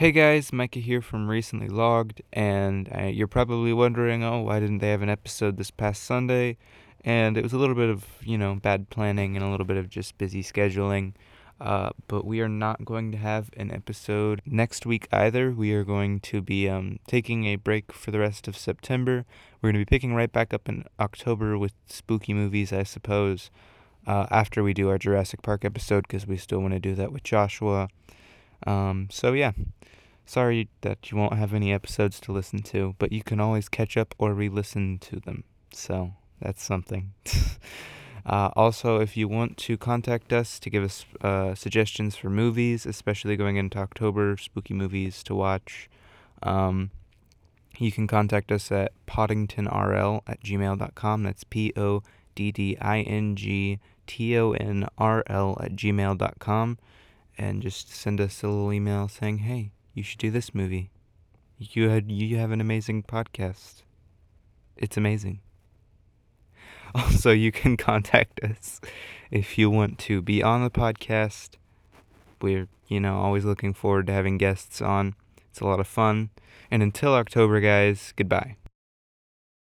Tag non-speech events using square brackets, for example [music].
Hey guys, Micah here from Recently Logged, and uh, you're probably wondering, oh, why didn't they have an episode this past Sunday? And it was a little bit of, you know, bad planning and a little bit of just busy scheduling. Uh, but we are not going to have an episode next week either. We are going to be um, taking a break for the rest of September. We're going to be picking right back up in October with spooky movies, I suppose, uh, after we do our Jurassic Park episode, because we still want to do that with Joshua. Um, so yeah, sorry that you won't have any episodes to listen to, but you can always catch up or re-listen to them. So that's something. [laughs] uh, also, if you want to contact us to give us uh, suggestions for movies, especially going into October, spooky movies to watch, um, you can contact us at poddingtonrl at gmail.com. That's P O D D I N G T O N R L at gmail.com and just send us a little email saying, "Hey, you should do this movie. You had you have an amazing podcast. It's amazing." [laughs] Also, you can [laughs] contact us if you want to be on the podcast. We're, you know, always looking forward to having guests on. It's a lot of fun. And until October, guys, goodbye.